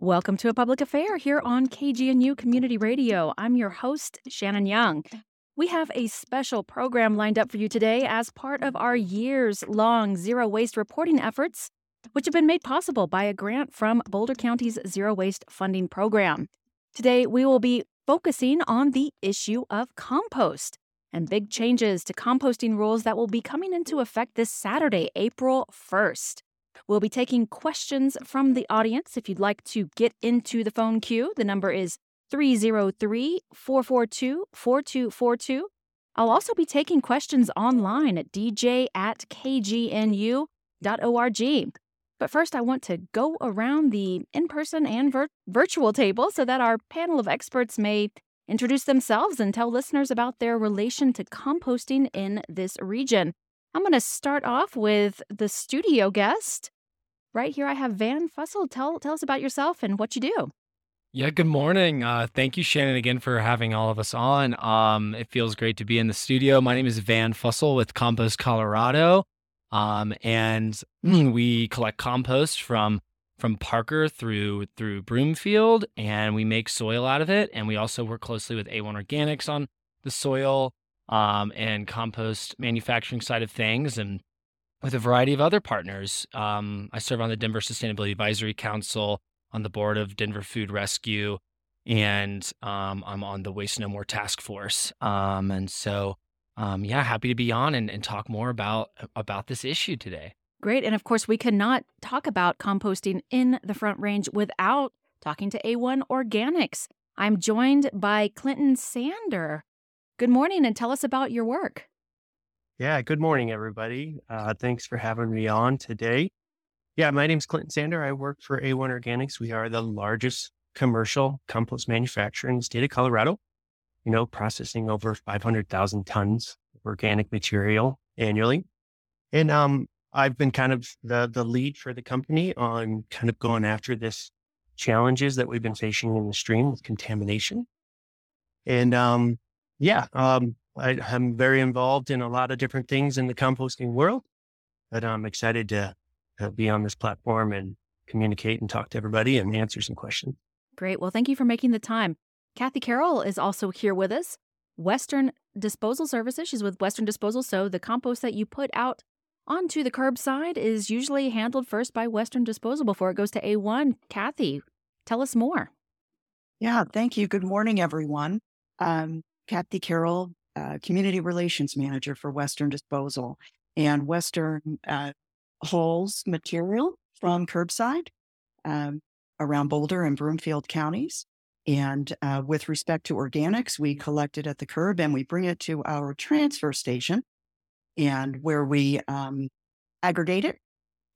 Welcome to a public affair here on KGNU Community Radio. I'm your host, Shannon Young. We have a special program lined up for you today as part of our years long zero waste reporting efforts, which have been made possible by a grant from Boulder County's Zero Waste Funding Program. Today, we will be focusing on the issue of compost and big changes to composting rules that will be coming into effect this Saturday, April 1st. We'll be taking questions from the audience. If you'd like to get into the phone queue, the number is 303 442 4242. I'll also be taking questions online at dj at kgnu.org. But first, I want to go around the in person and vir- virtual table so that our panel of experts may introduce themselves and tell listeners about their relation to composting in this region. I'm going to start off with the studio guest. Right here, I have Vann Fussell. Tell, tell us about yourself and what you do. Yeah, good morning. Uh, thank you, Shannon, again for having all of us on. Um, it feels great to be in the studio. My name is Vann Fussell with Compost Colorado, um, and we collect compost from from Parker through through Broomfield, and we make soil out of it. And we also work closely with A1 Organics on the soil um, and compost manufacturing side of things, and with a variety of other partners. Um, I serve on the Denver Sustainability Advisory Council, on the board of Denver Food Rescue, and um, I'm on the Waste No More Task Force. Um, and so, um, yeah, happy to be on and, and talk more about about this issue today. Great. And of course, we cannot talk about composting in the Front Range without talking to A1 Organics. I'm joined by Clinton Sander. Good morning and tell us about your work. Yeah, good morning, everybody. Uh, thanks for having me on today. Yeah, my name is Clinton Sander. I work for A1 Organics. We are the largest commercial compost manufacturer in the state of Colorado, you know, processing over 500,000 tons of organic material annually. And um, I've been kind of the, the lead for the company on kind of going after this challenges that we've been facing in the stream with contamination. And um, yeah, um, I, am very involved in a lot of different things in the composting world, but I'm excited to, to be on this platform and communicate and talk to everybody and answer some questions. Great. Well, thank you for making the time. Kathy Carroll is also here with us. Western Disposal Services. She's with Western Disposal. So the compost that you put out onto the curbside is usually handled first by Western Disposal before it goes to A1. Kathy, tell us more. Yeah, thank you. Good morning, everyone. Um, Kathy Carroll, uh, Community Relations Manager for Western Disposal. And Western uh, hauls material from curbside um, around Boulder and Broomfield counties. And uh, with respect to organics, we collect it at the curb and we bring it to our transfer station and where we um, aggregate it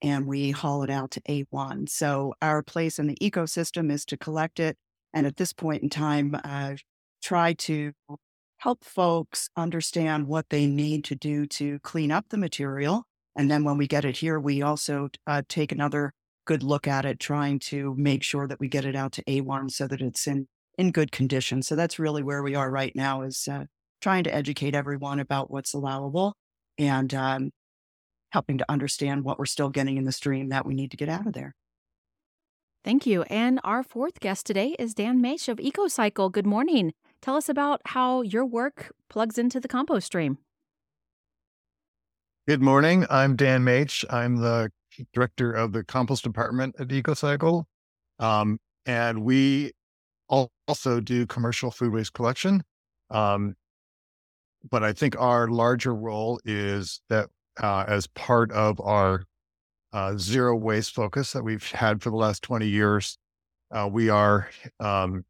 and we haul it out to A1. So our place in the ecosystem is to collect it. And at this point in time, uh, try to help folks understand what they need to do to clean up the material. And then when we get it here, we also uh, take another good look at it, trying to make sure that we get it out to A1 so that it's in, in good condition. So that's really where we are right now is uh, trying to educate everyone about what's allowable and um, helping to understand what we're still getting in the stream that we need to get out of there. Thank you. And our fourth guest today is Dan Matsch of EcoCycle. Good morning. Tell us about how your work plugs into the compost stream. Good morning. I'm Dan Matsch. I'm the director of the compost department at EcoCycle. Um, and we also do commercial food waste collection. Um, but I think our larger role is that uh, as part of our uh, zero waste focus that we've had for the last 20 years, uh, we are um,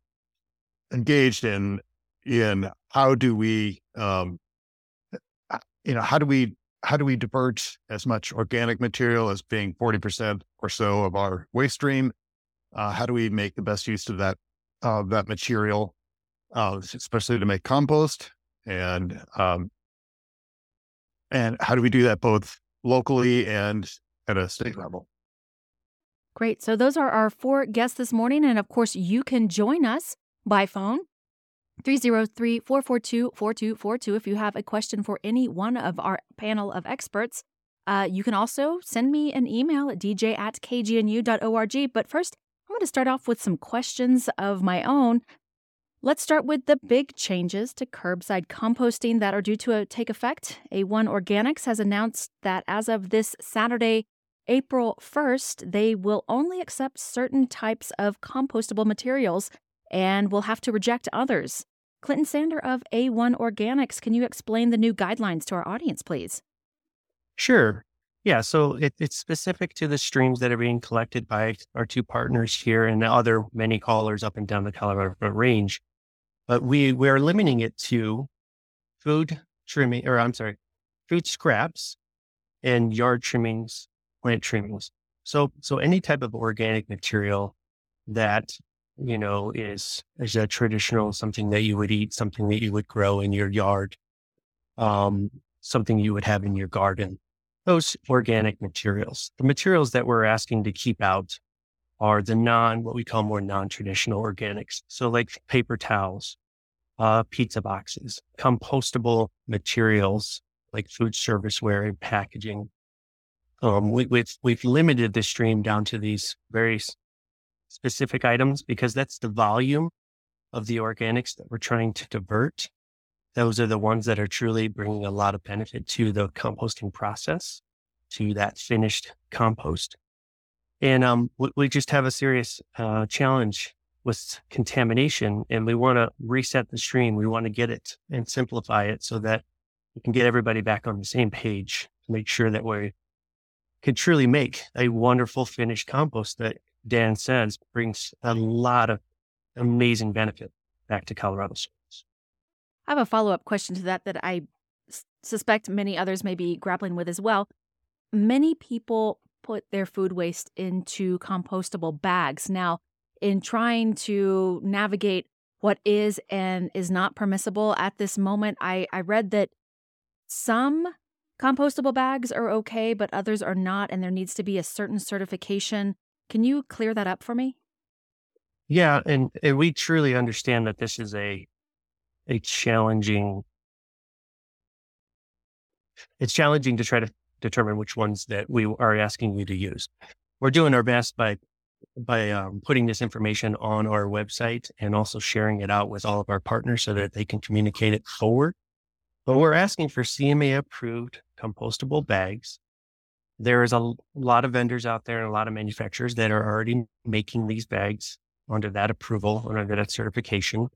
engaged in in how do we um, uh, you know how do we how do we divert as much organic material as being 40% or so of our waste stream uh, how do we make the best use of that uh, that material uh, especially to make compost and um, and how do we do that both locally and at a state level Great. So those are our four guests this morning. And of course, you can join us by phone 303 442 4242 if you have a question for any one of our panel of experts. Uh, you can also send me an email at dj at kgnu.org. But first, I'm going to start off with some questions of my own. Let's start with the big changes to curbside composting that are due to uh, take effect. A1 Organics has announced that as of this Saturday, April 1st, they will only accept certain types of compostable materials and will have to reject others. Clinton Sander of A1 Organics, can you explain the new guidelines to our audience, please? Sure. Yeah, so it, it's specific to the streams that are being collected by our two partners here and the other many callers up and down the Colorado range. But we we're limiting it to food trimming, or I'm sorry, food scraps and yard trimmings, plant trimmings. So so any type of organic material that you know, is is a traditional something that you would eat, something that you would grow in your yard, um, something you would have in your garden. Those organic materials. The materials that we're asking to keep out are the non, what we call more non-traditional organics. So like paper towels, uh, pizza boxes, compostable materials like food serviceware and packaging. Um, we, we've, we've limited the stream down to these very specific items because that's the volume of the organics that we're trying to divert. Those are the ones that are truly bringing a lot of benefit to the composting process, to that finished compost. And um, we just have a serious uh, challenge with contamination, and we want to reset the stream. We want to get it and simplify it so that we can get everybody back on the same page to make sure that we can truly make a wonderful finished compost that Dan says, brings a lot of amazing benefit back to Colorado soils. I have a follow up question to that that I suspect many others may be grappling with as well. Many people put their food waste into compostable bags. Now, in trying to navigate what is and is not permissible at this moment, I, I read that some compostable bags are okay, but others are not, and there needs to be a certain certification can you clear that up for me? Yeah, and, and we truly understand that this is a a challenging it's challenging to try to determine which ones that we are asking you to use. We're doing our best by by um, putting this information on our website and also sharing it out with all of our partners so that they can communicate it forward. But we're asking for CMA approved compostable bags there is a lot of vendors out there and a lot of manufacturers that are already making these bags under that approval, under that certification.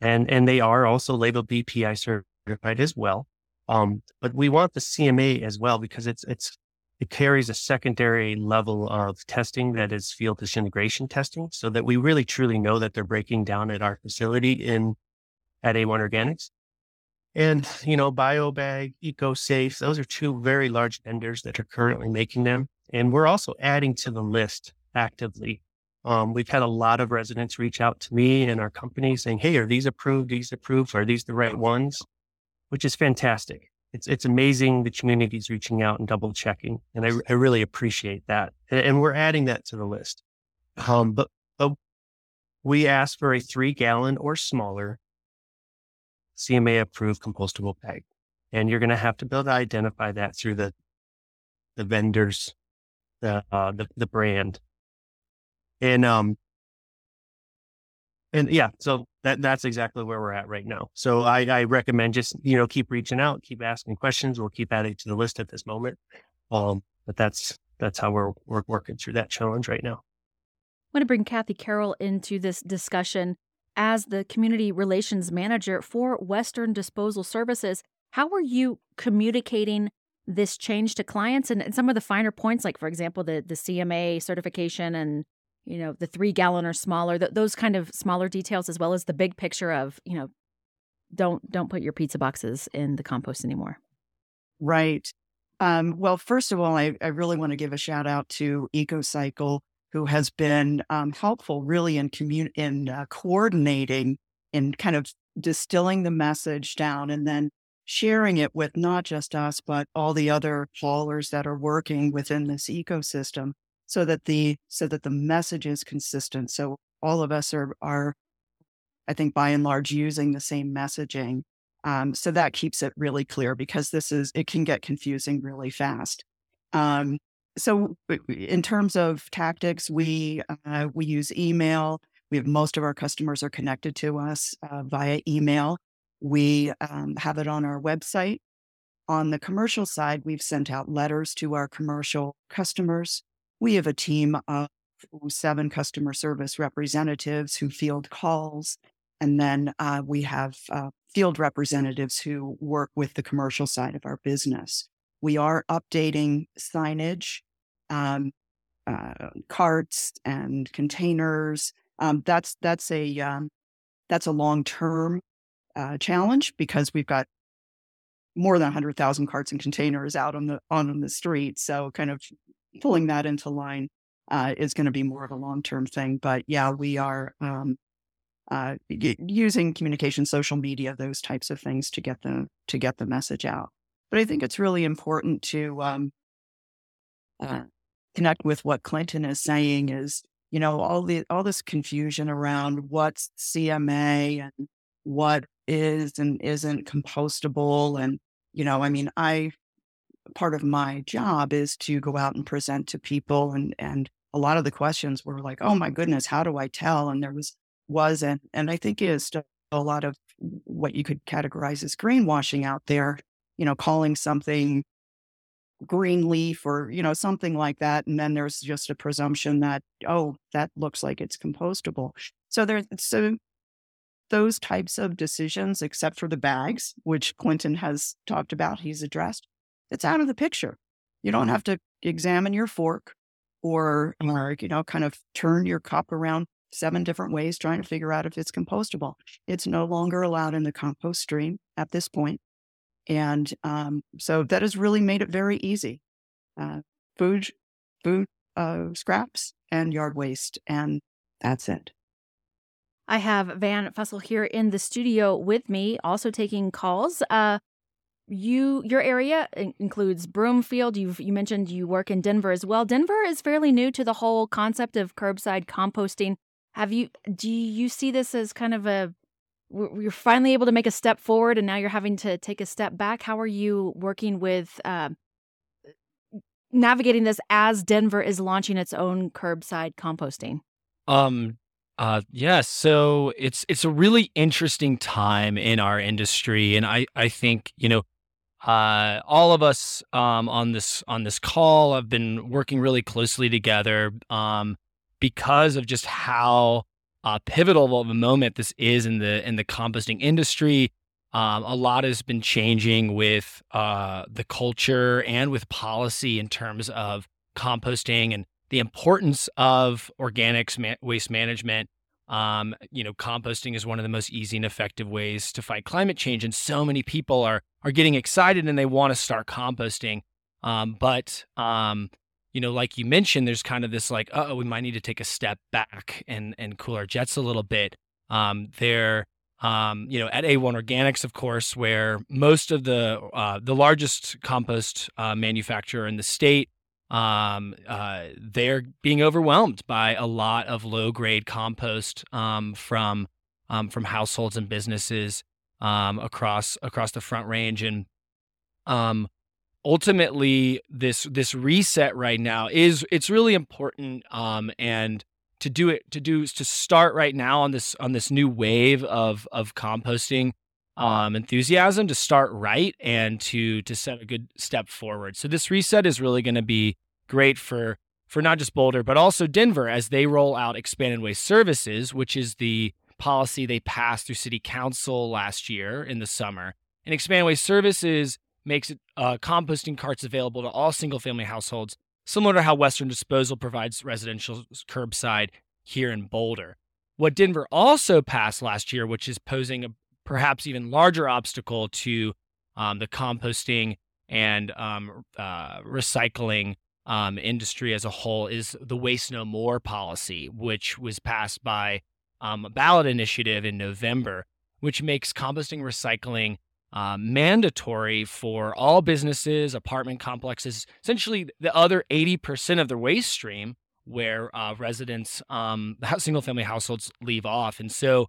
And, and they are also labeled BPI certified as well. Um, but we want the CMA as well because it's, it's, it carries a secondary level of testing that is field disintegration testing so that we really truly know that they're breaking down at our facility in at A1 Organics. And, you know, BioBag, EcoSafe, those are two very large vendors that are currently making them. And we're also adding to the list actively. Um, we've had a lot of residents reach out to me and our company saying, Hey, are these approved? These approved? Are these the right ones? Which is fantastic. It's, it's amazing the community is reaching out and double checking. And I, I really appreciate that. And, and we're adding that to the list. Um, but, but we ask for a three gallon or smaller CMA approved compostable bag. And you're going to have to be able to identify that through the, the vendors, the, uh, the, the brand. And, um, and yeah, so that, that's exactly where we're at right now. So I, I recommend just, you know, keep reaching out, keep asking questions. We'll keep adding to the list at this moment. Um, but that's, that's how we're, we're working through that challenge right now. I want to bring Kathy Carroll into this discussion as the community relations manager for Western Disposal Services, how are you communicating this change to clients and, and, some of the finer points, like, for example, the, the CMA certification and, you know, the three gallon or smaller, th- those kind of smaller details, as well as the big picture of, you know, don't don't put your pizza boxes in the compost anymore. Right. Um, well, first of all, I, I really want to give a shout out to EcoCycle who has been um, helpful really in commun- in uh, coordinating and kind of distilling the message down and then sharing it with not just us but all the other haulers that are working within this ecosystem so that the so that the message is consistent. So all of us are are i think by and large using the same messaging um, so that keeps it really clear because this is it can get confusing really fast. Um, so in terms of tactics, we uh, we use email. We have most of our customers are connected to us uh, via email. We um, have it on our website. On the commercial side, we've sent out letters to our commercial customers. We have a team of seven customer service representatives who field calls. And then uh, we have uh, field representatives who work with the commercial side of our business. We are updating signage, um, uh, carts, and containers. Um, that's that's a um, that's a long term uh, challenge because we've got more than 100,000 carts and containers out on the on the street. So kind of pulling that into line uh, is going to be more of a long term thing. But yeah, we are um, uh, using communication, social media, those types of things to get the to get the message out. But I think it's really important to um, uh, connect with what Clinton is saying. Is you know all the all this confusion around what's CMA and what is and isn't compostable, and you know, I mean, I part of my job is to go out and present to people and and a lot of the questions were like, oh my goodness, how do I tell? And there was was and and I think is still a lot of what you could categorize as greenwashing out there, you know, calling something green leaf or, you know, something like that. And then there's just a presumption that, oh, that looks like it's compostable. So there's so those types of decisions, except for the bags, which Clinton has talked about, he's addressed, it's out of the picture. You don't have to examine your fork or, or you know, kind of turn your cup around seven different ways trying to figure out if it's compostable. It's no longer allowed in the compost stream at this point. And um, so that has really made it very easy. Uh, food, food uh, scraps and yard waste. And that's it. I have Vann Fussell here in the studio with me, also taking calls. Uh, you your area includes Broomfield. You you mentioned you work in Denver as well. Denver is fairly new to the whole concept of curbside composting. Have you do you see this as kind of a you're finally able to make a step forward and now you're having to take a step back? How are you working with uh, navigating this as Denver is launching its own curbside composting? Um uh yes, yeah, so it's it's a really interesting time in our industry and I I think, you know, uh, all of us um, on this on this call have been working really closely together um, because of just how uh, pivotal of a moment this is in the in the composting industry. Um, a lot has been changing with uh, the culture and with policy in terms of composting and the importance of organics ma- waste management um, you know, composting is one of the most easy and effective ways to fight climate change, and so many people are are getting excited and they want to start composting. Um, but um, you know, like you mentioned, there's kind of this like, uh oh, we might need to take a step back and and cool our jets a little bit. Um, there, um, you know, at A1 Organics, of course, where most of the uh, the largest compost uh, manufacturer in the state um, uh, they're being overwhelmed by a lot of low grade compost um, from um, from households and businesses um, across across the Front Range, and um, ultimately this this reset right now is it's really important um, and to do it to do to start right now on this on this new wave of of composting um, enthusiasm to start right and to to set a good step forward. So this reset is really going to be great for for not just Boulder but also Denver as they roll out expanded waste services, which is the policy they passed through City Council last year in the summer. And expanded waste services makes it, uh, composting carts available to all single family households, similar to how Western Disposal provides residential curbside here in Boulder. What Denver also passed last year, which is posing a perhaps even larger obstacle to um, the composting and um, uh, recycling um, industry as a whole, is the Waste No More policy, which was passed by um, a ballot initiative in November, which makes composting recycling uh, mandatory for all businesses, apartment complexes, essentially the other 80% of the waste stream where uh, residents, um, single family households leave off. And so,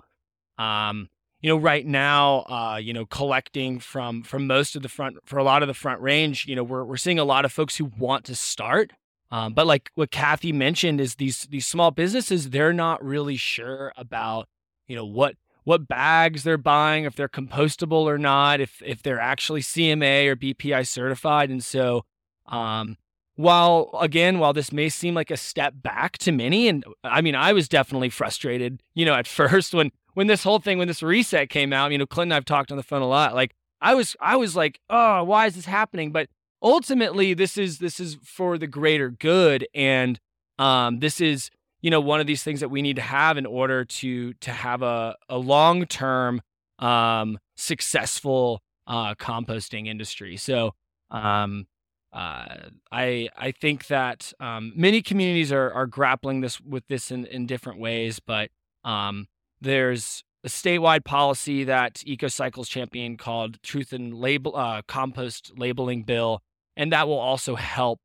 um, you know, right now, uh, you know, collecting from from most of the front for a lot of the front range, you know, we're we're seeing a lot of folks who want to start, Um, but like what Kathy mentioned is these these small businesses, they're not really sure about, you know, what what bags they're buying, if they're compostable or not, if if they're actually CMA or BPI certified. And so um, while again, while this may seem like a step back to many, and I mean, I was definitely frustrated, you know, at first when when this whole thing, when this reset came out, you know, Clinton, I've talked on the phone a lot. Like I was, I was like, oh, why is this happening? But ultimately, this is this is for the greater good, and um, this is you know one of these things that we need to have in order to to have a a long term um, successful uh, composting industry. So um, uh, I I think that um, many communities are are grappling this with this in, in different ways, but um, there's a statewide policy that EcoCycles champion called Truth and Label uh, Compost Labeling Bill, and that will also help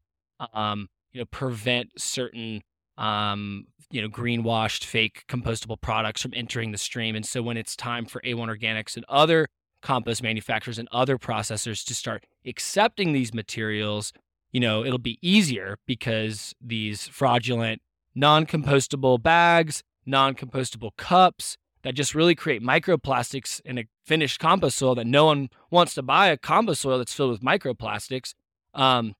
um, you know prevent certain um, you know greenwashed fake compostable products from entering the stream. And so when it's time for A1 Organics and other compost manufacturers and other processors to start accepting these materials, you know, it'll be easier because these fraudulent non-compostable bags, non-compostable cups that just really create microplastics in a finished compost soil that no one wants to buy a compost soil that's filled with microplastics. Um,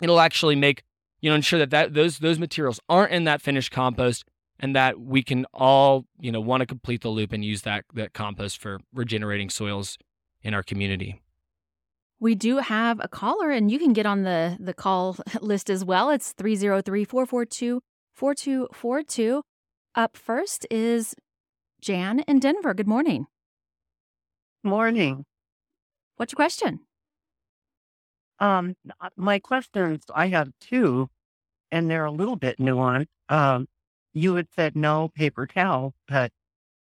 it'll actually make you know ensure that, that those those materials aren't in that finished compost and that we can all you know want to complete the loop and use that that compost for regenerating soils in our community. We do have a caller and you can get on the the call list as well. It's 303-442-4242 up first is jan in denver. Good morning. Morning. What's your question um my questions i have two and they're a little bit nuanced um you had said no paper towel, but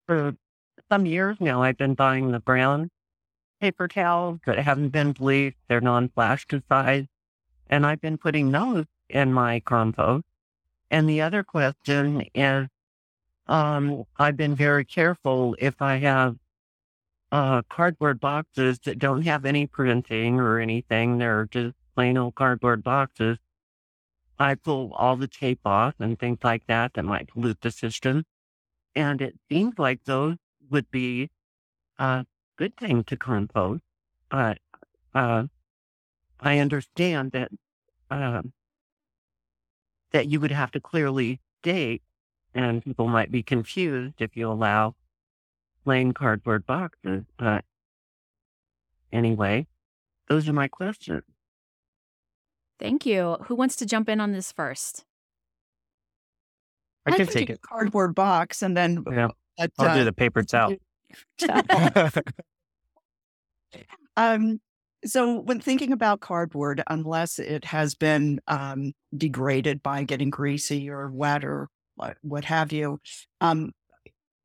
for some years now, I've been buying the brown paper towels that haven't been bleached. They're non-plasticized. And I've been putting those in my compost. And the other question is, um, I've been very careful if I have uh, cardboard boxes that don't have any printing or anything. They're just plain old cardboard boxes. I pull all the tape off and things like that that might pollute the system. And it seems like those would be a good thing to compost. But uh, I understand that uh, that you would have to clearly state, and people might be confused if you allow plain cardboard boxes. But anyway, those are my questions. Thank you. Who wants to jump in on this first? I, I can take it. Cardboard box and then yeah. At, I'll uh, do the paper towel. um, so when thinking about cardboard, unless it has been um, degraded by getting greasy or wet or what have you, um,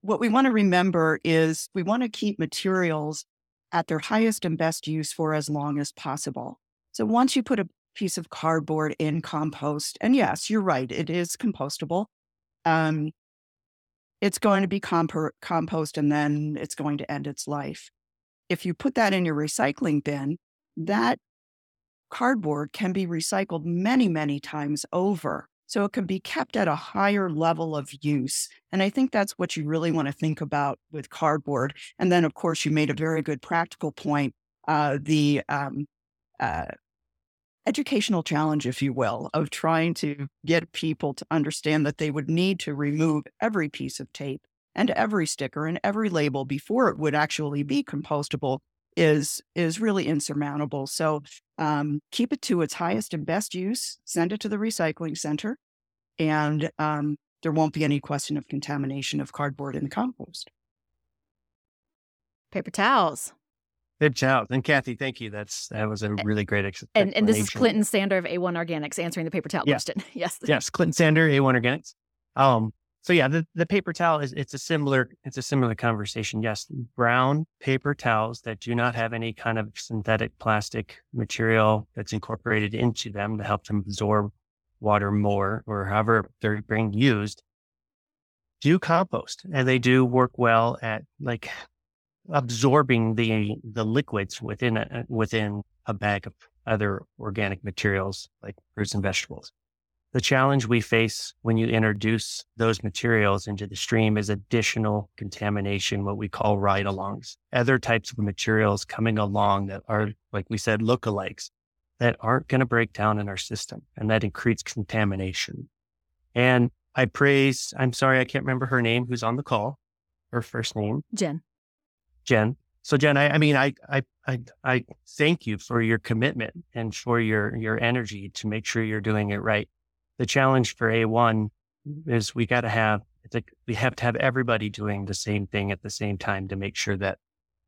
what we want to remember is we want to keep materials at their highest and best use for as long as possible. So once you put a piece of cardboard in compost. And yes, you're right, it is compostable. Um, it's going to be comp- compost and then it's going to end its life. If you put that in your recycling bin, that cardboard can be recycled many, many times over. So it can be kept at a higher level of use. And I think that's what you really want to think about with cardboard. And then, of course, you made a very good practical point. Uh, the um, uh, educational challenge, if you will, of trying to get people to understand that they would need to remove every piece of tape and every sticker and every label before it would actually be compostable is is really insurmountable. So um, keep it to its highest and best use. Send it to the recycling center, and um, there won't be any question of contamination of cardboard in the compost. Paper towels. Good job. And Kathy, thank you. That's that was a really great ex- and, and this is Clinton Sander of A1 Organics answering the paper towel yeah. question. yes. Yes, Clinton Sander, A1 Organics. Um, so yeah, the, the paper towel is it's a similar it's a similar conversation. Yes, brown paper towels that do not have any kind of synthetic plastic material that's incorporated into them to help them absorb water more or however they're being used do compost and they do work well at like absorbing the the liquids within a, within a bag of other organic materials like fruits and vegetables. The challenge we face when you introduce those materials into the stream is additional contamination, what we call ride alongs, other types of materials coming along that are, like we said, lookalikes that aren't going to break down in our system and that increases contamination. And I praise, I'm sorry, I can't remember her name, who's on the call, her first name. Jen. Jen. So Jen, I, I mean, I, I, I, I thank you for your commitment and for your, your energy to make sure you're doing it right the challenge for A1 is we got to have, we have to have everybody doing the same thing at the same time to make sure that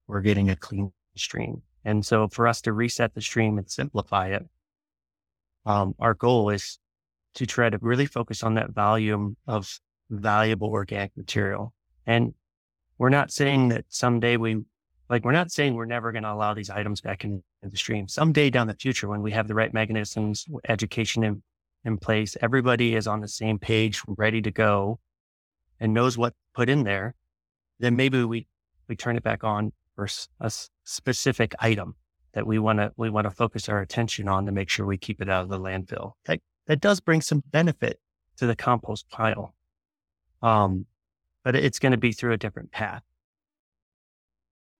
we're getting a clean stream. And so for us to reset the stream and simplify it, um, our goal is to try to really focus on that volume of valuable organic material. And we're not saying that someday we, like, we're not saying we're never going to allow these items back in, in, the stream. Someday down the future, when we have the right mechanisms, education, and in place, everybody is on the same page, ready to go, and knows what put in there, then maybe we we turn it back on for a specific item that we want to we want to focus our attention on to make sure we keep it out of the landfill. That that does bring some benefit to the compost pile, um, but it's going to be through a different path.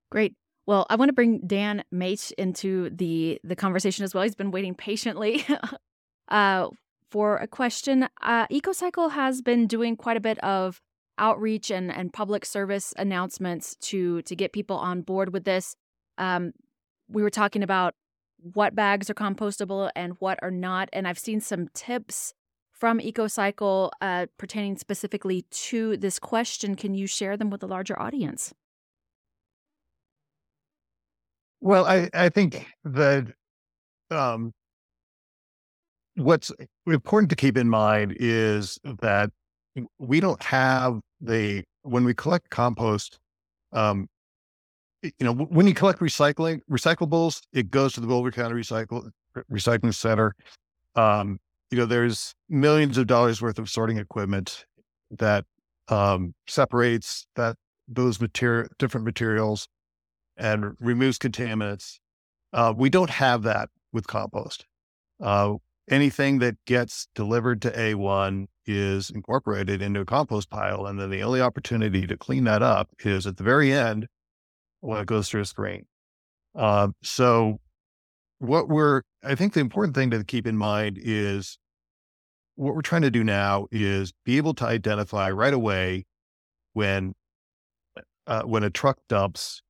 Great. Well, I want to bring Dan Matsch into the the conversation as well. He's been waiting patiently. uh, for a question. Uh, EcoCycle has been doing quite a bit of outreach and, and public service announcements to to get people on board with this. Um, we were talking about what bags are compostable and what are not, and I've seen some tips from EcoCycle uh, pertaining specifically to this question. Can you share them with the larger audience? Well, I, I think that um, what's important to keep in mind is that we don't have the when we collect compost um you know when you collect recycling recyclables it goes to the boulder county recycle recycling center. Um you know there's millions of dollars worth of sorting equipment that um separates that those material different materials and removes contaminants. Uh, we don't have that with compost. Uh, anything that gets delivered to A1 is incorporated into a compost pile. And then the only opportunity to clean that up is at the very end when it goes through a screen. Uh, so, what we're, I think the important thing to keep in mind is what we're trying to do now is be able to identify right away when uh, when a truck dumps.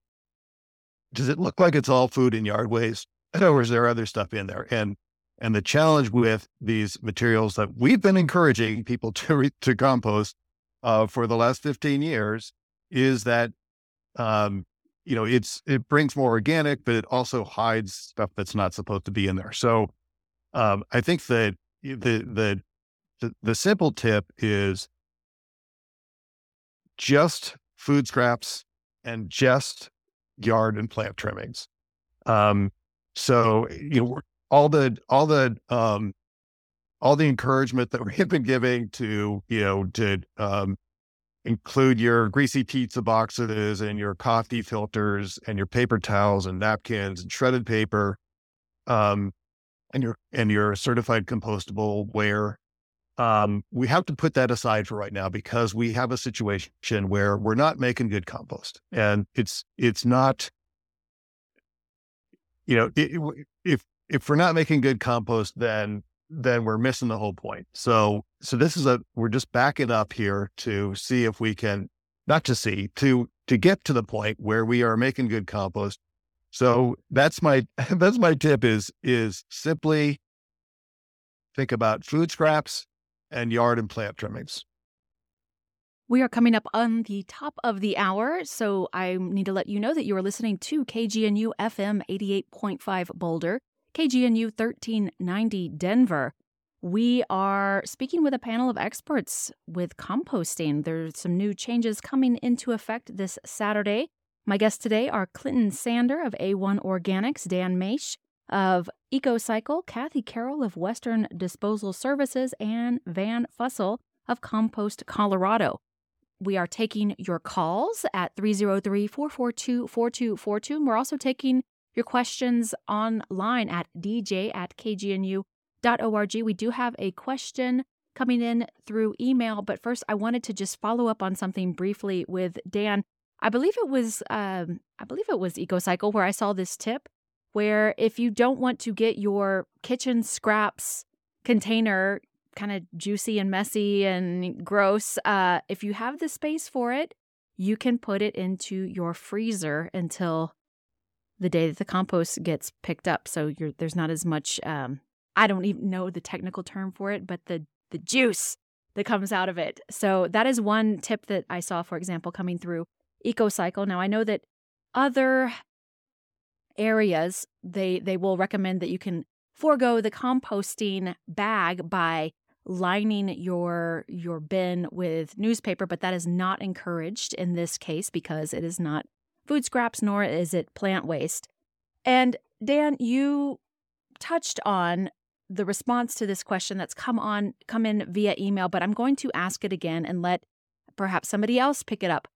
Does it look like it's all food and yard waste? Or is there other stuff in there? And and the challenge with these materials that we've been encouraging people to re- to compost uh, for the last 15 years is that um, you know it's it brings more organic, but it also hides stuff that's not supposed to be in there. So um, I think that the, the the the simple tip is just food scraps and just yard and plant trimmings. Um, so you know all the all the um all the encouragement that we have been giving to you know to um include your greasy pizza boxes and your coffee filters and your paper towels and napkins and shredded paper um and your and your certified compostable ware. Um we have to put that aside for right now because we have a situation where we're not making good compost and it's it's not you know it, if if we're not making good compost, then then we're missing the whole point. So so this is a we're just backing up here to see if we can not to see to to get to the point where we are making good compost. So that's my that's my tip is is simply think about food scraps and yard and plant trimmings. We are coming up on the top of the hour, so I need to let you know that you are listening to KGNU FM 88.5 Boulder KGNU 1390 Denver. We are speaking with a panel of experts with composting. There's some new changes coming into effect this Saturday. My guests today are Clinton Sander of A1 Organics, Dan Matsch of EcoCycle, Kathy Carroll of Western Disposal Services, and Vann Fussell of Compost Colorado. We are taking your calls at 303 442 4242. We're also taking your questions online at dj at kgnu.org. We do have a question coming in through email, but first I wanted to just follow up on something briefly with Dan. I believe it was um, I believe it was EcoCycle where I saw this tip where if you don't want to get your kitchen scraps container kind of juicy and messy and gross, uh, if you have the space for it, you can put it into your freezer until the day that the compost gets picked up. So there's not as much. Um, I don't even know the technical term for it, but the the juice that comes out of it. So that is one tip that I saw, for example, coming through EcoCycle. Now I know that other areas they they will recommend that you can forego the composting bag by lining your your bin with newspaper but that is not encouraged in this case because it is not food scraps nor is it plant waste and dan you touched on the response to this question that's come on come in via email but i'm going to ask it again and let perhaps somebody else pick it up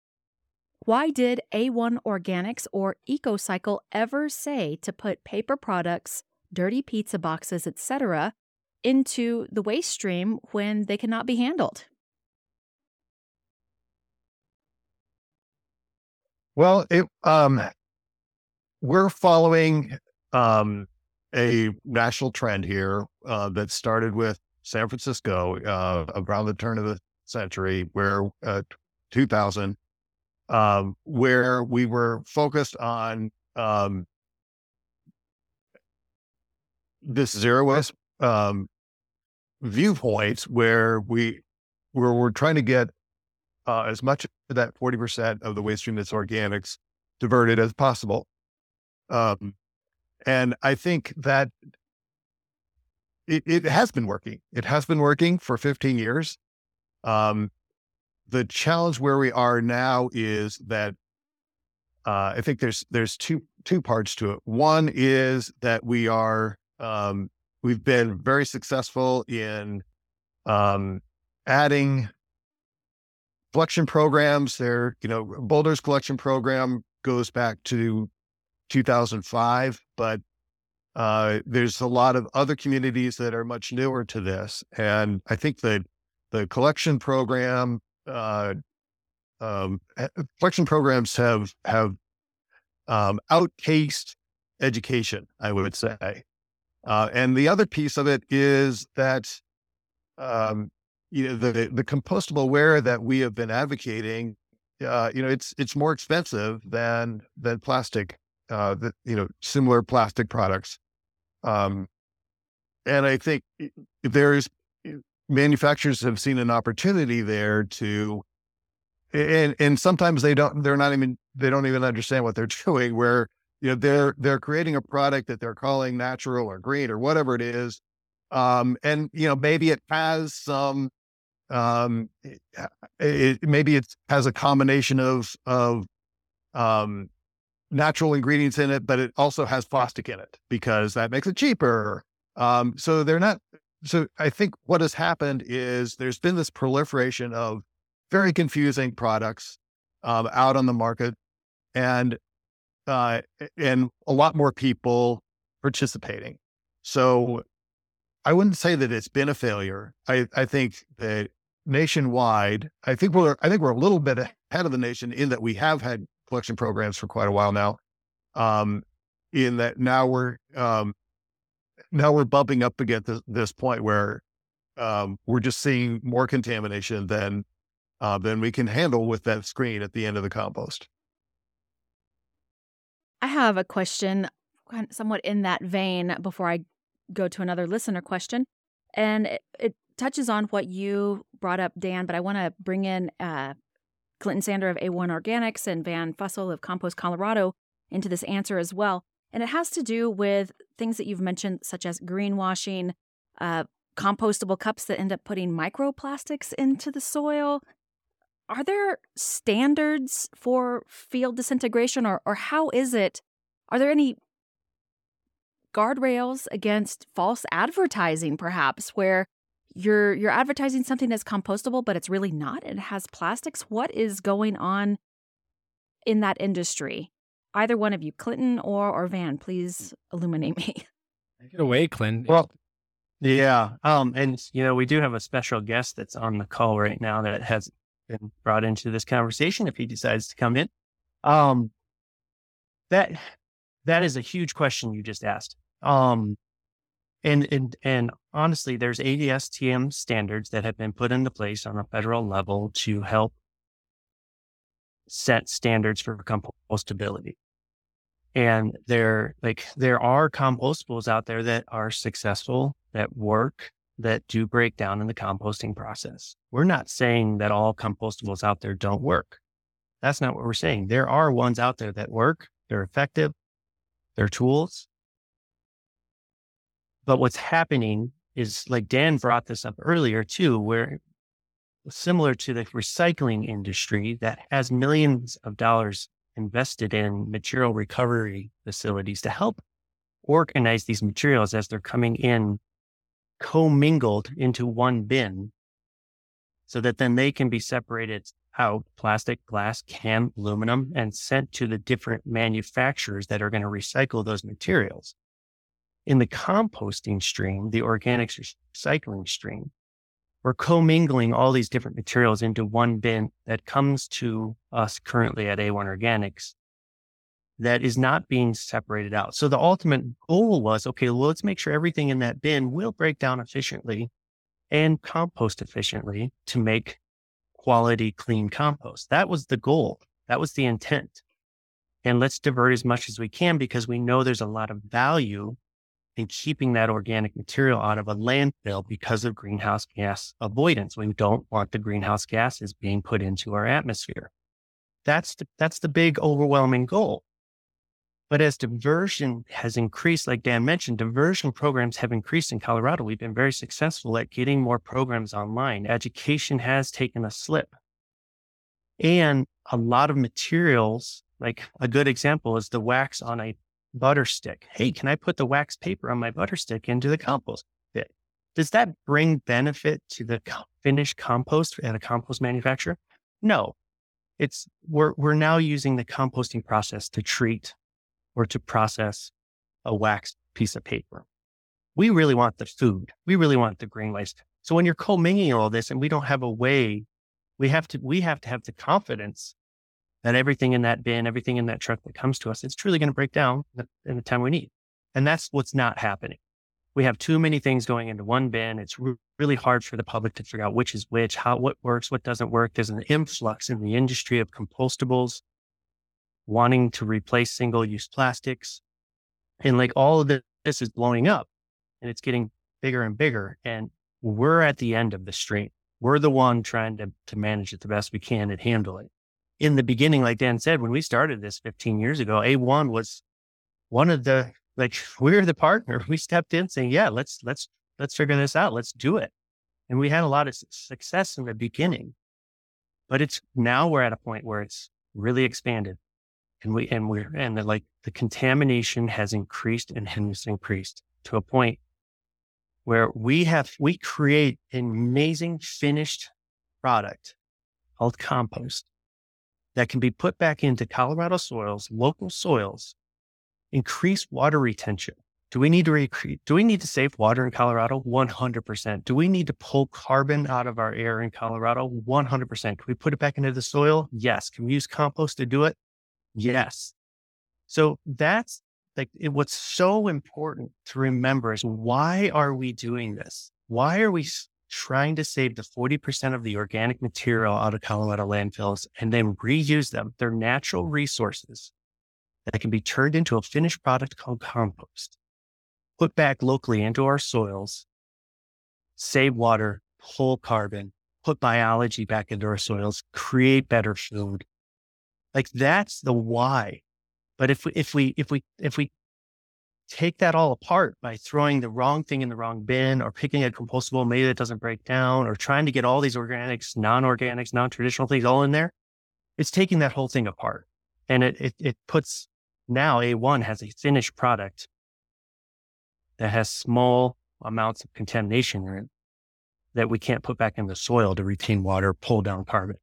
why did a1 organics or ecocycle ever say to put paper products dirty pizza boxes etc into the waste stream when they cannot be handled? Well, it, um, we're following um, a national trend here uh, that started with San Francisco uh, around the turn of the century, where uh, 2000, um, where we were focused on um, this zero waste um, viewpoints where we where we're trying to get uh, as much of that 40% of the waste stream that's organics diverted as possible. Um, and I think that it, it has been working. It has been working for 15 years. Um, the challenge where we are now is that uh, I think there's there's two two parts to it. One is that we are um, we've been very successful in um, adding collection programs. There, you know, Boulder's collection program goes back to 2005, but uh, there's a lot of other communities that are much newer to this, and I think that the collection program, uh, um, collection programs have have um, outpaced education. I would say, uh, and the other piece of it is that, um, you know, the the compostable ware that we have been advocating, uh, you know, it's it's more expensive than than plastic, uh, the, you know, similar plastic products. Um, and I think there's manufacturers have seen an opportunity there to, and and sometimes they don't, they're not even they don't even understand what they're doing. Where you know they're they're creating a product that they're calling natural or green or whatever it is um and you know maybe it has some um it, it, maybe it has a combination of of um natural ingredients in it but it also has plastic in it because that makes it cheaper um so they're not so i think what has happened is there's been this proliferation of very confusing products um, out on the market and uh, and a lot more people participating. So I wouldn't say that it's been a failure. I, I think that nationwide, I think we're I think we're a little bit ahead of the nation in that we have had collection programs for quite a while now. Um, in that now we're um, now we're bumping up against this, this point where um, we're just seeing more contamination than uh, than we can handle with that screen at the end of the compost. I have a question somewhat in that vein before I go to another listener question. And it, it touches on what you brought up, Dan, but I want to bring in uh, Clinton Sander of A1 Organics and Vann Fussell of Compost Colorado into this answer as well. And it has to do with things that you've mentioned, such as greenwashing, uh, compostable cups that end up putting microplastics into the soil, are there standards for field disintegration or, or how is it? Are there any guardrails against false advertising, perhaps, where you're you're advertising something that's compostable, but it's really not? It has plastics. What is going on in that industry? Either one of you, Clinton or or Vann, please illuminate me. Take it away, Clinton. Well, Yeah. Um, and you know, we do have a special guest that's on the call right now that has been brought into this conversation if he decides to come in. Um, that that is a huge question you just asked. Um, and and and honestly, there's ASTM standards that have been put into place on a federal level to help set standards for compostability. And there, like, there are compostables out there that are successful, that work, that do break down in the composting process. We're not saying that all compostables out there don't work. That's not what we're saying. There are ones out there that work, they're effective, they're tools. But what's happening is like Dan brought this up earlier too, where similar to the recycling industry that has millions of dollars invested in material recovery facilities to help organize these materials as they're coming in commingled into one bin so that then they can be separated out plastic, glass, can, aluminum, and sent to the different manufacturers that are going to recycle those materials. In the composting stream, the organics recycling stream, we're commingling all these different materials into one bin that comes to us currently at A1 Organics that is not being separated out. So the ultimate goal was okay, well, let's make sure everything in that bin will break down efficiently and compost efficiently to make quality, clean compost. That was the goal. That was the intent. And let's divert as much as we can because we know there's a lot of value and keeping that organic material out of a landfill because of greenhouse gas avoidance. We don't want the greenhouse gases being put into our atmosphere. That's the, that's the big overwhelming goal. But as diversion has increased, like Dan mentioned, diversion programs have increased in Colorado. We've been very successful at getting more programs online. Education has taken a slip. And a lot of materials, like a good example is the wax on a butter stick. Hey, can I put the wax paper on my butter stick into the compost? Does that bring benefit to the finished compost at a compost manufacturer? No. It's we're we're now using the composting process to treat or to process a wax piece of paper. We really want the food. We really want the green waste. So when you're commingling all this and we don't have a way, we have to we have to have the confidence that everything in that bin, everything in that truck that comes to us, it's truly going to break down in the time we need. And that's what's not happening. We have too many things going into one bin. It's re- really hard for the public to figure out which is which, how, what works, what doesn't work. There's an influx in the industry of compostables wanting to replace single use plastics. And like all of this is blowing up and it's getting bigger and bigger. And we're at the end of the stream. We're the one trying to, to manage it the best we can and handle it in the beginning, like Dan said, when we started this 15 years ago, A1 was one of the, like, we're the partner. We stepped in saying, yeah, let's, let's, let's figure this out. Let's do it. And we had a lot of success in the beginning, but it's now we're at a point where it's really expanded and we, and we're, and the, like the contamination has increased and has increased to a point where we have, we create an amazing finished product called compost that can be put back into Colorado soils, local soils, increase water retention. Do we need to? Do we need to save water in Colorado? 100%. Do we need to pull carbon out of our air in Colorado? 100%. Can we put it back into the soil? Yes. Can we use compost to do it? Yes. So that's like it, what's so important to remember is why are we doing this? Why are we trying to save the 40% of the organic material out of Colorado landfills and then reuse them. They're natural resources that can be turned into a finished product called compost, put back locally into our soils, save water, pull carbon, put biology back into our soils, create better food. Like that's the why. But if we, if we, if we, if we take that all apart by throwing the wrong thing in the wrong bin or picking a compostable maybe that doesn't break down or trying to get all these organics, non-organics, non-traditional things all in there, it's taking that whole thing apart. And it, it, it puts now A1 has a finished product that has small amounts of contamination in it that we can't put back in the soil to retain water, pull down carbon.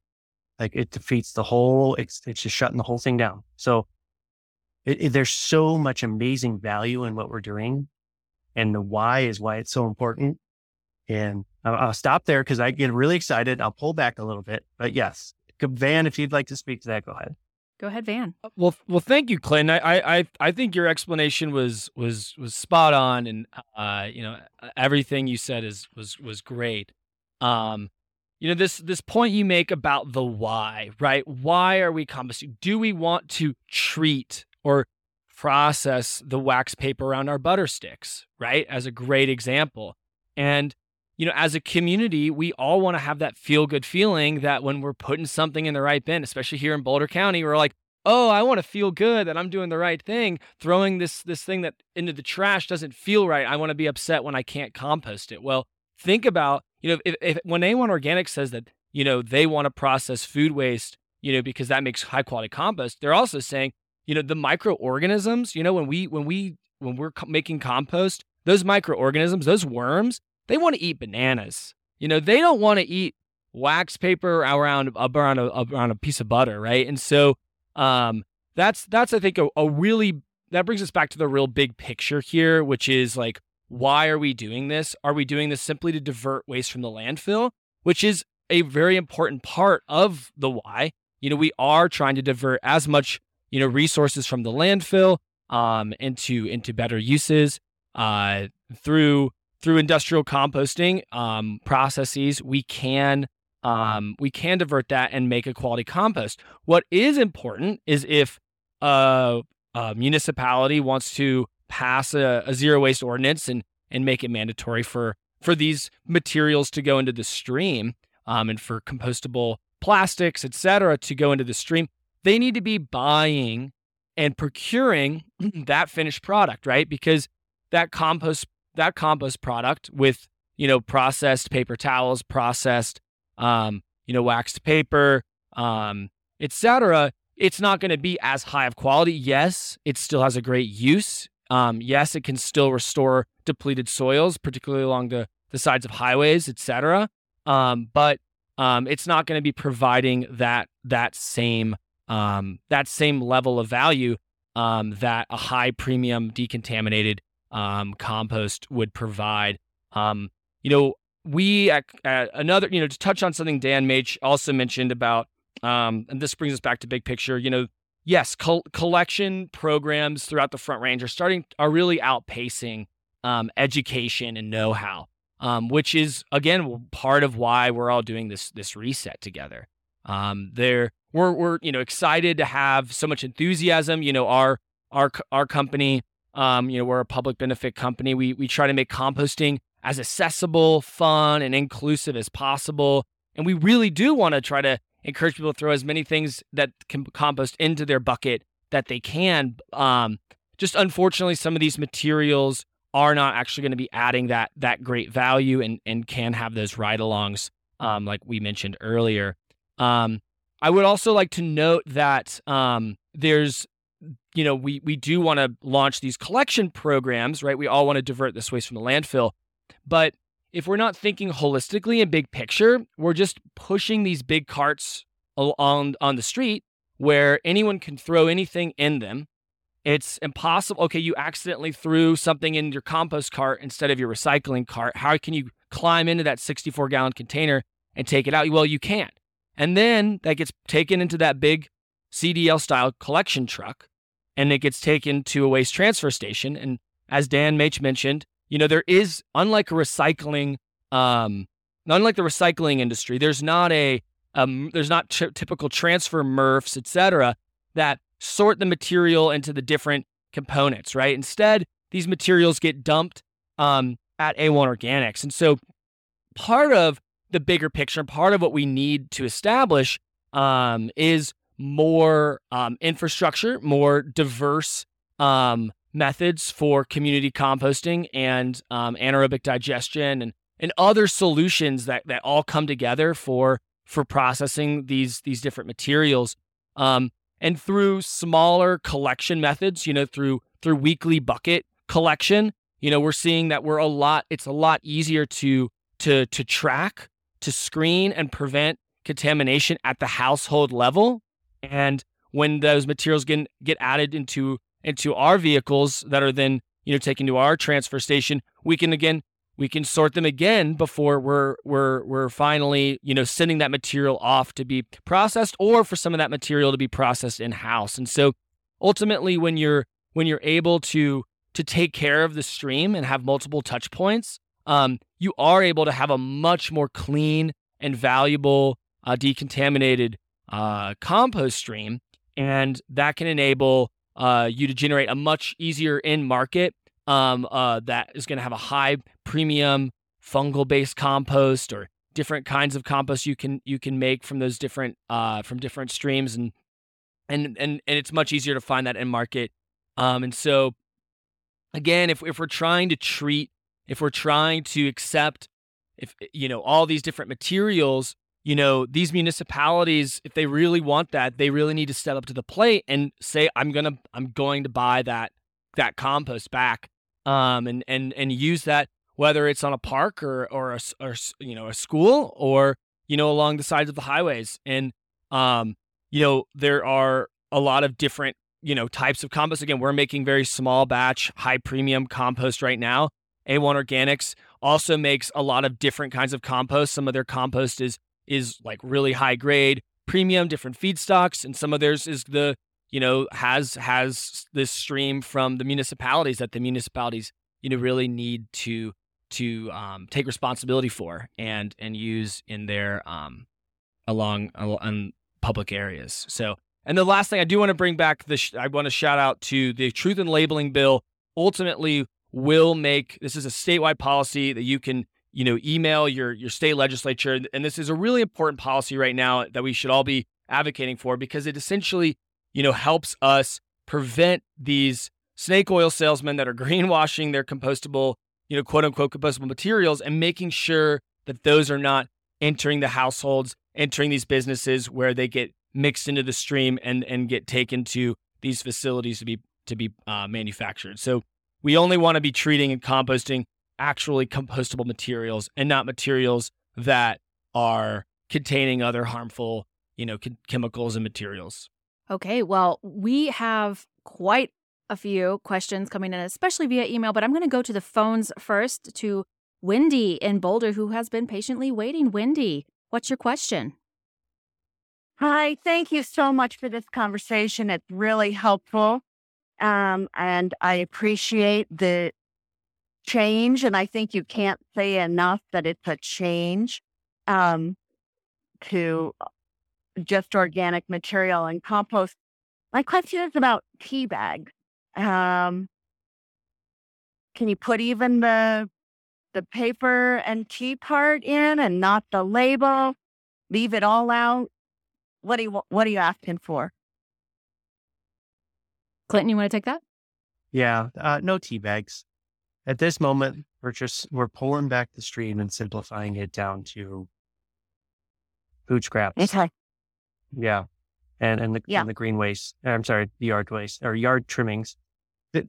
Like it defeats the whole, it's, it's just shutting the whole thing down. So it, it, there's so much amazing value in what we're doing. and the why is why it's so important. And I'll, I'll stop there because I get really excited. I'll pull back a little bit, but yes, Vann, if you'd like to speak to that, go ahead. Go ahead, Vann. Uh, well, well, thank you, Clinton. I, I, I think your explanation was was was spot on, and uh, you know, everything you said is was was great. Um, you know, this this point you make about the why, right? Why are we composting? Do we want to treat or process the wax paper around our butter sticks, right? As a great example, and you know, as a community, we all want to have that feel good feeling that when we're putting something in the right bin, especially here in Boulder County, we're like, oh, I want to feel good that I'm doing the right thing. Throwing this this thing that into the trash doesn't feel right. I want to be upset when I can't compost it. Well, think about, you know, if, if when A1 Organic says that, you know, they want to process food waste, you know, because that makes high quality compost, they're also saying, you know, the microorganisms, you know, when we when we when we're making compost, those microorganisms, those worms, they want to eat bananas. You know, they don't want to eat wax paper around around a, around a piece of butter, right? And so um, that's that's I think a, a really that brings us back to the real big picture here, which is like why are we doing this? Are we doing this simply to divert waste from the landfill, which is a very important part of the why? You know, we are trying to divert as much you know resources from the landfill um, into into better uses uh, through through industrial composting um, processes, we can um, we can divert that and make a quality compost. What is important is if a, a municipality wants to pass a, a, zero waste ordinance and and make it mandatory for for these materials to go into the stream um, and for compostable plastics, et cetera, to go into the stream, they need to be buying and procuring that finished product, right? Because that compost that compost product with you know processed paper towels, processed um, you know waxed paper, um, etc. It's not going to be as high of quality. Yes, it still has a great use. Um, yes, it can still restore depleted soils, particularly along the the sides of highways, etc. Um, but um, it's not going to be providing that that same um, that same level of value um, that a high premium decontaminated um, compost would provide. Um, you know, we at, at, another, you know, to touch on something Dan Matsch also mentioned about, um, and this brings us back to big picture. You know, yes, col- collection programs throughout the Front Range are starting are really outpacing um, education and know-how, um, which is again part of why we're all doing this this reset together. Um, there, we're we're you know excited to have so much enthusiasm. You know, our our our company um, you know, we're a public benefit company. We we try to make composting as accessible, fun, and inclusive as possible. And we really do want to try to encourage people to throw as many things that can compost into their bucket that they can. Um, just unfortunately, some of these materials are not actually going to be adding that that great value and and can have those ride-alongs, um, like we mentioned earlier. Um, I would also like to note that um, there's you know, we we do want to launch these collection programs, right? We all want to divert this waste from the landfill. But if we're not thinking holistically and big picture, we're just pushing these big carts on on the street where anyone can throw anything in them. It's impossible. Okay, you accidentally threw something in your compost cart instead of your recycling cart. How can you climb into that 64 gallon container and take it out? Well, you can't. And then that gets taken into that big CDL style collection truck and it gets taken to a waste transfer station. And as Dan Matsch mentioned, you know, there is, unlike a recycling, um, unlike the recycling industry, there's not a, um, there's not t- typical transfer MRFs, et cetera, that sort the material into the different components, right? Instead, these materials get dumped um, at A1 Organics. And so part of the bigger picture, part of what we need to establish um, is more um, infrastructure, more diverse um, methods for community composting and um, anaerobic digestion and and other solutions that that all come together for for processing these these different materials. Um, and through smaller collection methods, you know, through through weekly bucket collection, you know, we're seeing that we're a lot. It's a lot easier to to to track, to screen, and prevent contamination at the household level. And when those materials get get added into into our vehicles that are then you know, taken to our transfer station, we can again we can sort them again before we're we're we're finally you know sending that material off to be processed or for some of that material to be processed in house and so ultimately when you're when you're able to to take care of the stream and have multiple touch points um, you are able to have a much more clean and valuable uh, decontaminated uh, compost stream and that can enable uh, you to generate a much easier in market um, uh, that is going to have a high premium fungal based compost or different kinds of compost you can you can make from those different uh, from different streams and and and and it's much easier to find that in market. Um, and so again if if we're trying to treat if we're trying to accept if you know all these different materials you know these municipalities if they really want that they really need to step up to the plate and say i'm gonna i'm going to buy that that compost back um, and and and use that whether it's on a park or or a, or you know a school or you know along the sides of the highways. And um, you know there are a lot of different you know types of compost. Again we're making very small batch high premium compost right now a1 organics also makes a lot of different kinds of compost some of their compost is is like really high grade premium different feedstocks and some of theirs is the you know, has has this stream from the municipalities that the municipalities, you know, really need to to um, take responsibility for and and use in their um, along on public areas. So, and the last thing I do want to bring back the sh- I want to shout out to the Truth in Labeling bill. Ultimately, will make this is a statewide policy that you can you know email your your state legislature, and this is a really important policy right now that we should all be advocating for because it essentially you know, helps us prevent these snake oil salesmen that are greenwashing their compostable, you know, quote unquote compostable materials and making sure that those are not entering the households, entering these businesses where they get mixed into the stream and and get taken to these facilities to be to be uh, manufactured. So we only want to be treating and composting actually compostable materials and not materials that are containing other harmful, you know, chemicals and materials. Okay, well, we have quite a few questions coming in, especially via email, but I'm going to go to the phones first to Wendy in Boulder, who has been patiently waiting. Wendy, what's your question? Hi, thank you so much for this conversation. It's really helpful. Um, and I appreciate the change. And I think you can't say enough that it's a change um, to just organic material and compost. My question is about tea bags. Um, can you put even the the paper and tea part in and not the label? Leave it all out. What do you what are you asking for? Clinton, you want to take that? Yeah, uh, no tea bags. At this moment, we're just we're pulling back the stream and simplifying it down to food scraps. Okay. Yeah. And and the Yeah. and the green waste. uh, I'm sorry, the yard waste or yard trimmings.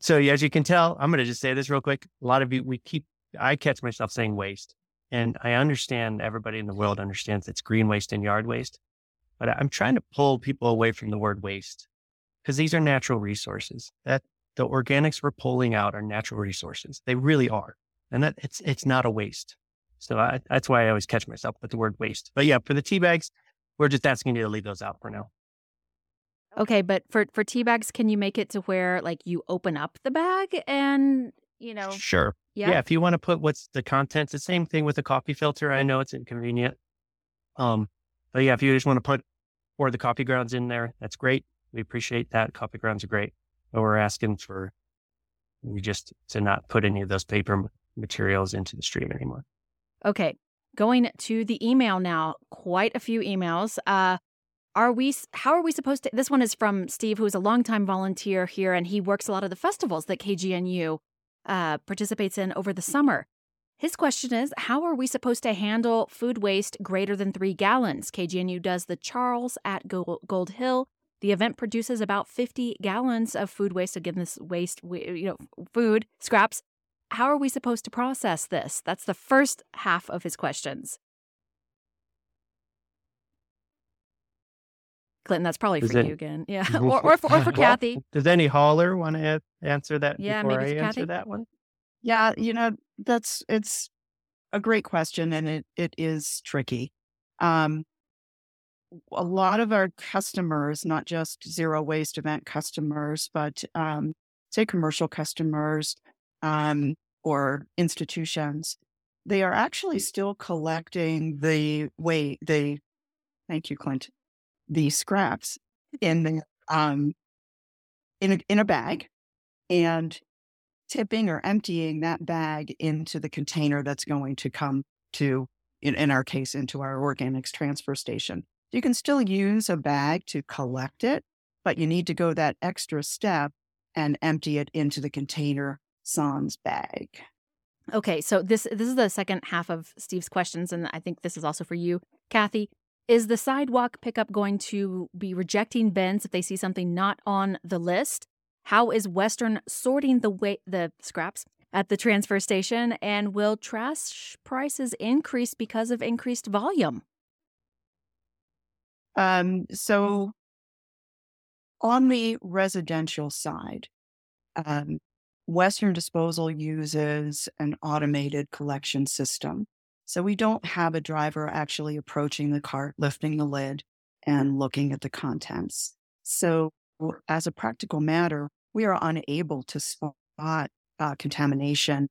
So as you can tell, I'm going to just say this real quick. A lot of you, we keep, I catch myself saying waste, and I understand everybody in the world understands it's green waste and yard waste, but I'm trying to pull people away from the word waste because these are natural resources. That the organics we're pulling out are natural resources. They really are, and that it's it's not a waste. So I, that's why I always catch myself with the word waste. But yeah, for the tea bags, we're just asking you to leave those out for now. Okay, but for for tea bags, can you make it to where like you open up the bag and you know? Sure. Yeah. Yeah. if you want to put what's the contents, the same thing with a coffee filter. I know it's inconvenient. Um, but yeah, if you just want to put or the coffee grounds in there, that's great. We appreciate that. Coffee grounds are great. But we're asking for you just to not put any of those paper materials into the stream anymore. Okay, going to the email now. Quite a few emails. Uh, are we? How are we supposed to? This one is from Steve, who is a longtime volunteer here, and he works a lot of the festivals that KGNU uh, participates in over the summer. His question is How are we supposed to handle food waste greater than three gallons? KGNU does the Charles at Gold Hill. The event produces about 50 gallons of food waste. Again, this waste, you know, food scraps. How are we supposed to process this? That's the first half of his questions. Clinton, that's probably Is for it- you again. Yeah. or, or, for, or for Kathy. Does any hauler want to answer that Yeah, before maybe I for answer Kathy. that one? Yeah, you know, that's it's a great question and it it is tricky. Um a lot of our customers, not just zero waste event customers, but um say commercial customers um or institutions, they are actually still collecting the way the thank you, Clint, the scraps in the um in a in a bag and tipping or emptying that bag into the container that's going to come to, in, in our case, into our organics transfer station. You can still use a bag to collect it, but you need to go that extra step and empty it into the container sans bag. Okay, so this this is the second half of Steve's questions, and I think this is also for you, Kathy. Is the sidewalk pickup going to be rejecting bins if they see something not on the list? How is Western sorting the wa- the scraps at the transfer station, and will trash prices increase because of increased volume? Um, so on the residential side, um, Western Disposal uses an automated collection system. So we don't have a driver actually approaching the cart, lifting the lid, and looking at the contents. So, as a practical matter, we are unable to spot uh, contamination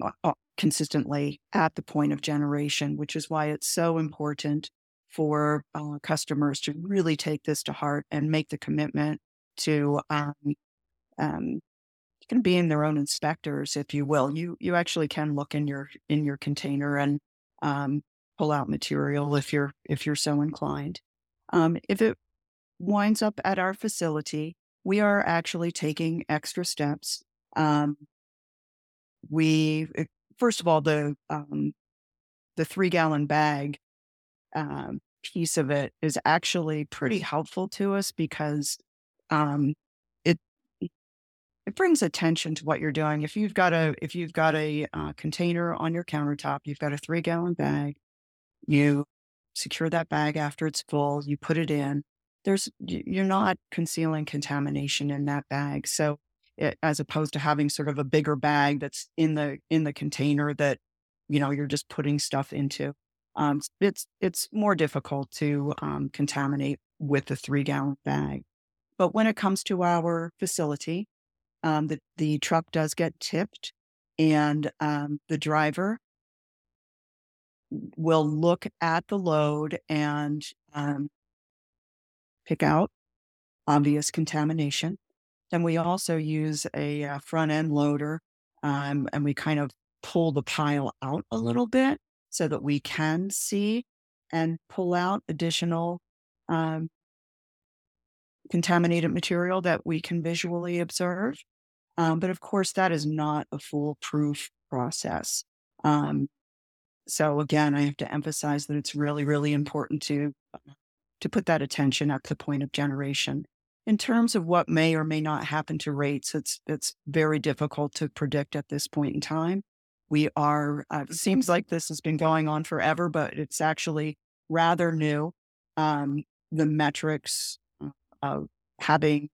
uh, consistently at the point of generation, which is why it's so important for uh, customers to really take this to heart and make the commitment to um, um, can being their own inspectors, if you will. You you actually can look in your in your container and um, pull out material if you're if you're so inclined. Um, if it winds up at our facility, we are actually taking extra steps. Um, we eh, first of all the um, the three gallon bag um, piece of it is actually pretty helpful to us because um, it it brings attention to what you're doing. If you've got a if you've got a uh, container on your countertop, you've got a three gallon bag, you secure that bag after it's full, you put it in. There's you're not concealing contamination in that bag. So it, as opposed to having sort of a bigger bag that's in the in the container that you know you're just putting stuff into um, it's it's more difficult to um, contaminate with the three gallon bag. But when it comes to our facility, um, the the truck does get tipped, and um, the driver will look at the load and um, pick out obvious contamination. Then we also use a, uh front end loader, um, and we kind of pull the pile out a little bit so that we can see and pull out additional um, contaminated material that we can visually observe. Um, but of course, that is not a foolproof process. Um, so again, I have to emphasize that it's really, really important to to put that attention at the point of generation. In terms of what may or may not happen to rates, it's it's very difficult to predict at this point in time. We are, uh, it seems like this has been going on forever, but it's actually rather new. Um, the metrics of having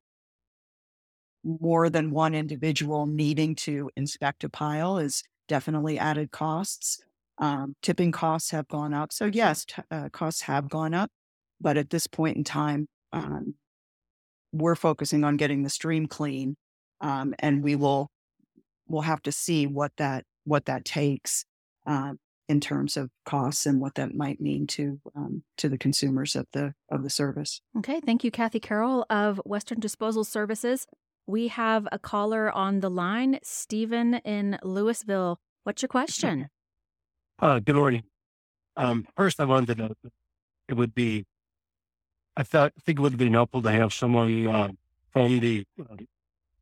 more than one individual needing to inspect a pile is definitely added costs. Um, tipping costs have gone up. So, yes, t- uh, costs have gone up. But at this point in time, um, we're focusing on getting the stream clean. Um, and we will we'll have to see what that what that takes um, in terms of costs and what that might mean to um, to the consumers of the of the service. Okay, thank you, Kathy Carroll of Western Disposal Services. We have a caller on the line, Stephen in Louisville. What's your question? Uh, good morning. Um, first, I wanted to know it would be, I thought, I think it would be helpful to have someone uh, from the uh,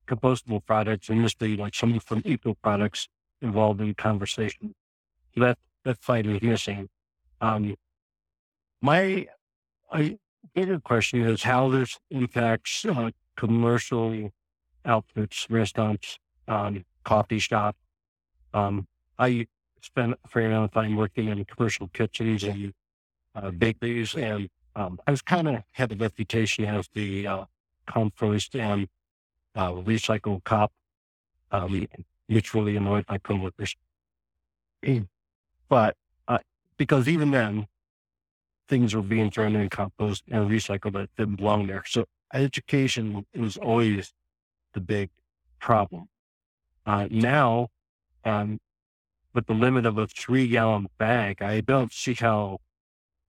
compostable products industry, like someone from eco products, involved in the conversation. That that fight is missing. Um, my I, bigger question is how this impacts uh, commercial outfits, restaurants, um, coffee shop. Um, I spent a fair amount of time working in commercial kitchens and uh, bakeries, and um, I was kind of had the reputation as the uh, compost and uh, recycle cop, um, mutually annoyed my coworkers. But uh, because even then, things were being thrown in compost and recycled that didn't belong there. So education was always the big problem. Uh, now, um, with the limit of a three gallon bag, I don't see how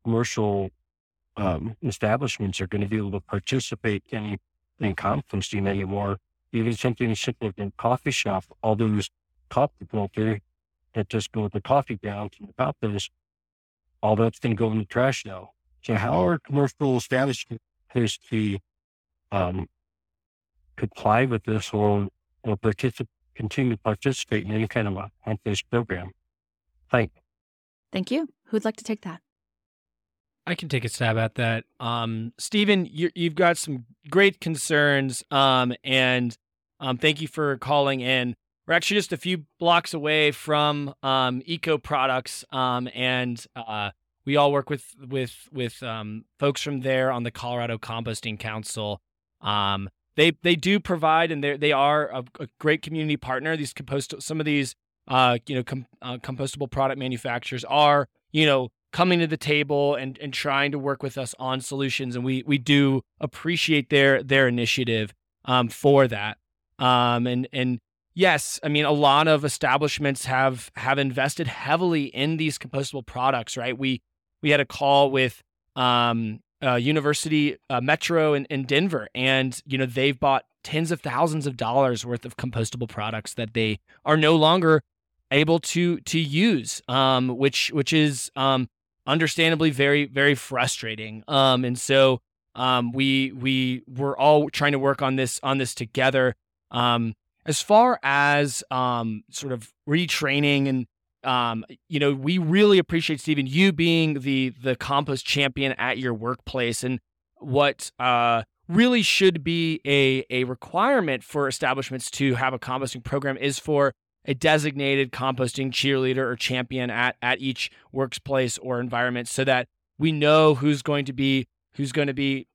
commercial um, establishments are going to be able to participate in, in composting anymore. Even something as simple as a coffee shop, all those coffee filters that just go with the coffee grounds and the compost, all that's going to go in the trash now. So how are commercial establishments to um, comply with this or, or participate, continue to participate in any kind of a compost program? Thank you. Thank you. Who'd like to take that? I can take a stab at that. Um, Stephen, you, have got some great concerns, um, and um, thank you for calling in. We're actually just a few blocks away from um, Eco Products, um, and uh, we all work with with with um, folks from there on the Colorado Composting Council. Um, they they do provide, and they they are a, a, great community partner. These compost some of these uh, you know com, uh, compostable product manufacturers are you know coming to the table and and trying to work with us on solutions, and we we do appreciate their their initiative um, for that. Um, and and yes, I mean a lot of establishments have have invested heavily in these compostable products. Right, we we had a call with um, uh, University uh, Metro in, in Denver, and you know they've bought tens of thousands of dollars worth of compostable products that they are no longer able to to use, um, which which is um, understandably very very frustrating. Um, and so um, we we we're all trying to work on this on this together. Um, as far as um, sort of retraining and um, you know, we really appreciate Stephen you being the the compost champion at your workplace, and what uh, really should be a a requirement for establishments to have a composting program is for a designated composting cheerleader or champion at at each workplace or environment, so that we know who's going to be who's going to be,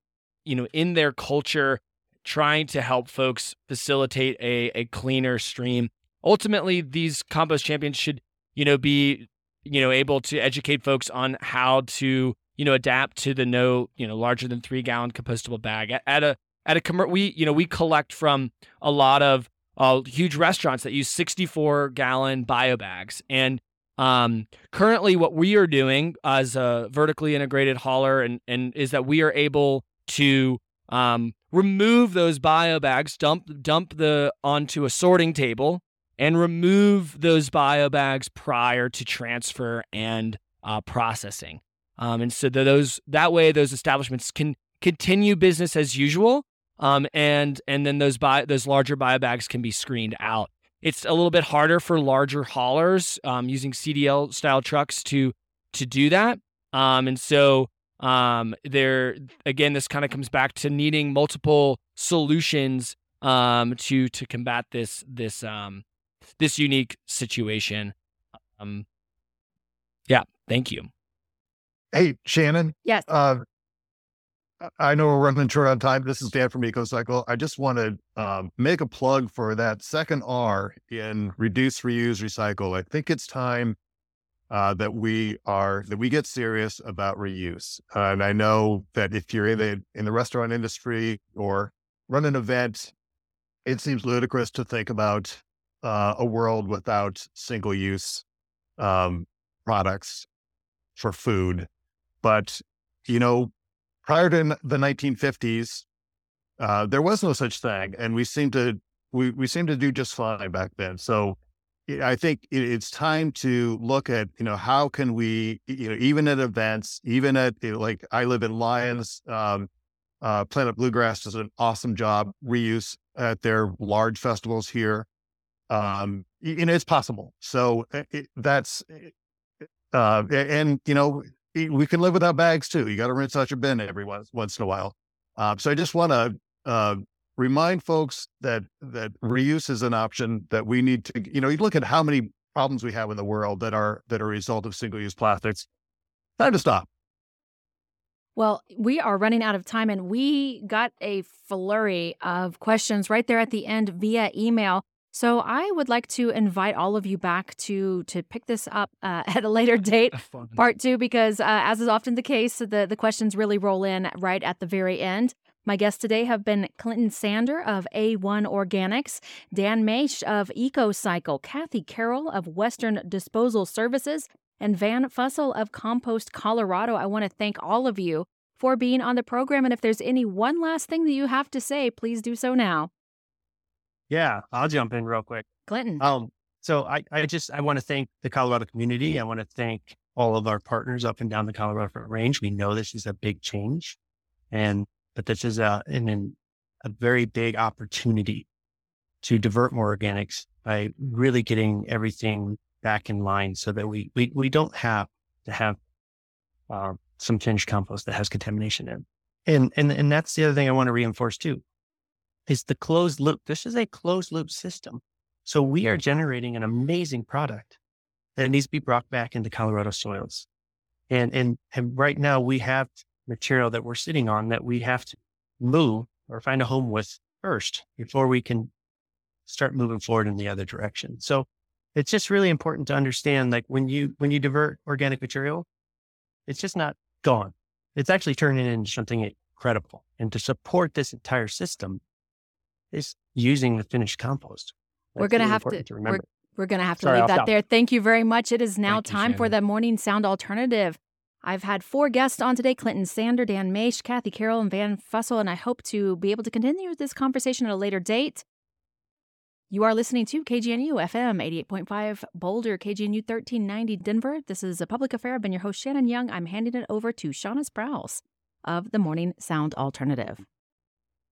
you know, in their culture, trying to help folks facilitate a a cleaner stream. Ultimately, these compost champions should you know, be, you know, able to educate folks on how to, you know, adapt to the no, you know, larger than three gallon compostable bag at, at a, at a, com- we, you know, we collect from a lot of uh, huge restaurants that use 64 gallon bio bags. And um, currently, what we are doing as a vertically integrated hauler and, and is that we are able to um, remove those bio bags, dump dump the onto a sorting table, and remove those bio bags prior to transfer and uh, processing. Um, and so those that way those establishments can continue business as usual, um, and and then those bio, those larger bio bags can be screened out. It's a little bit harder for larger haulers um, using CDL style trucks to to do that, um, and so um, there again this kind of comes back to needing multiple solutions um, to to combat this this um, this unique situation. Um, yeah, thank you. Hey, Shannon. Yes. Uh, I know we're running short on time. This is Dan from EcoCycle. I just want to um, make a plug for that second R in reduce, reuse, recycle. I think it's time uh, that we are that we get serious about reuse. Uh, and I know that if you're in the in the restaurant industry or run an event, it seems ludicrous to think about uh, a world without single use um, products for food. But, you know, prior to the 1950s, uh, there was no such thing. And we seem to, we, we seem to do just fine back then. So I think it's time to look at, you know, how can we, you know, even at events, even at you know, like I live in Lyons, um, uh, Planet Bluegrass does an awesome job reuse at their large festivals here um, you know, it's possible. So eh, it, that's, eh, uh, and you know, we can live without bags too. You got to rinse out your bin every once, once in a while. Um, so I just want to, uh, remind folks that, that mm-hmm. reuse is an option that we need to, you know, you look at how many problems we have in the world that are, that are a result of single use plastics. Time to stop. Well, we are running out of time and we got a flurry of questions right there at the end via email. So I would like to invite all of you back to to pick this up uh, at a later date, part two, because uh, as is often the case, the, the questions really roll in right at the very end. My guests today have been Clinton Sander of A1 Organics, Dan Matsch of EcoCycle, Kathy Carroll of Western Disposal Services, and Vann Fussell of Compost Colorado. I want to thank all of you for being on the program. And if there's any one last thing that you have to say, please do so now. Yeah, I'll jump in real quick. Clinton. Um, so I, I just I want to thank the Colorado community. I want to thank all of our partners up and down the Colorado Front Range. We know this is a big change, and but this is a an, an, a very big opportunity to divert more organics by really getting everything back in line so that we we, we don't have to have uh, some finished compost that has contamination in. And, and, and that's the other thing I want to reinforce too, is the closed loop. This is a closed loop system. So we are generating an amazing product that needs to be brought back into Colorado soils. And, and, and right now we have material that we're sitting on that we have to move or find a home with first before we can start moving forward in the other direction. So it's just really important to understand, like when you, when you divert organic material, it's just not gone. It's actually turning into something incredible. And to support this entire system is using the finished compost. That's we're going to have to, to remember. We're, we're going to have to Sorry, leave that stop. there. Thank you very much. It is now Thank time you, for the morning sound alternative. I've had four guests on today Clinton Sander, Dan Matsch, Kathy Carroll, and Vann Fussell, and I hope to be able to continue this conversation at a later date. You are listening to KGNU FM 88.5 Boulder, KGNU 1390 Denver. This is a public affair. I've been your host, Shannon Young. I'm handing it over to Shauna Sprouse of the Morning Sound Alternative.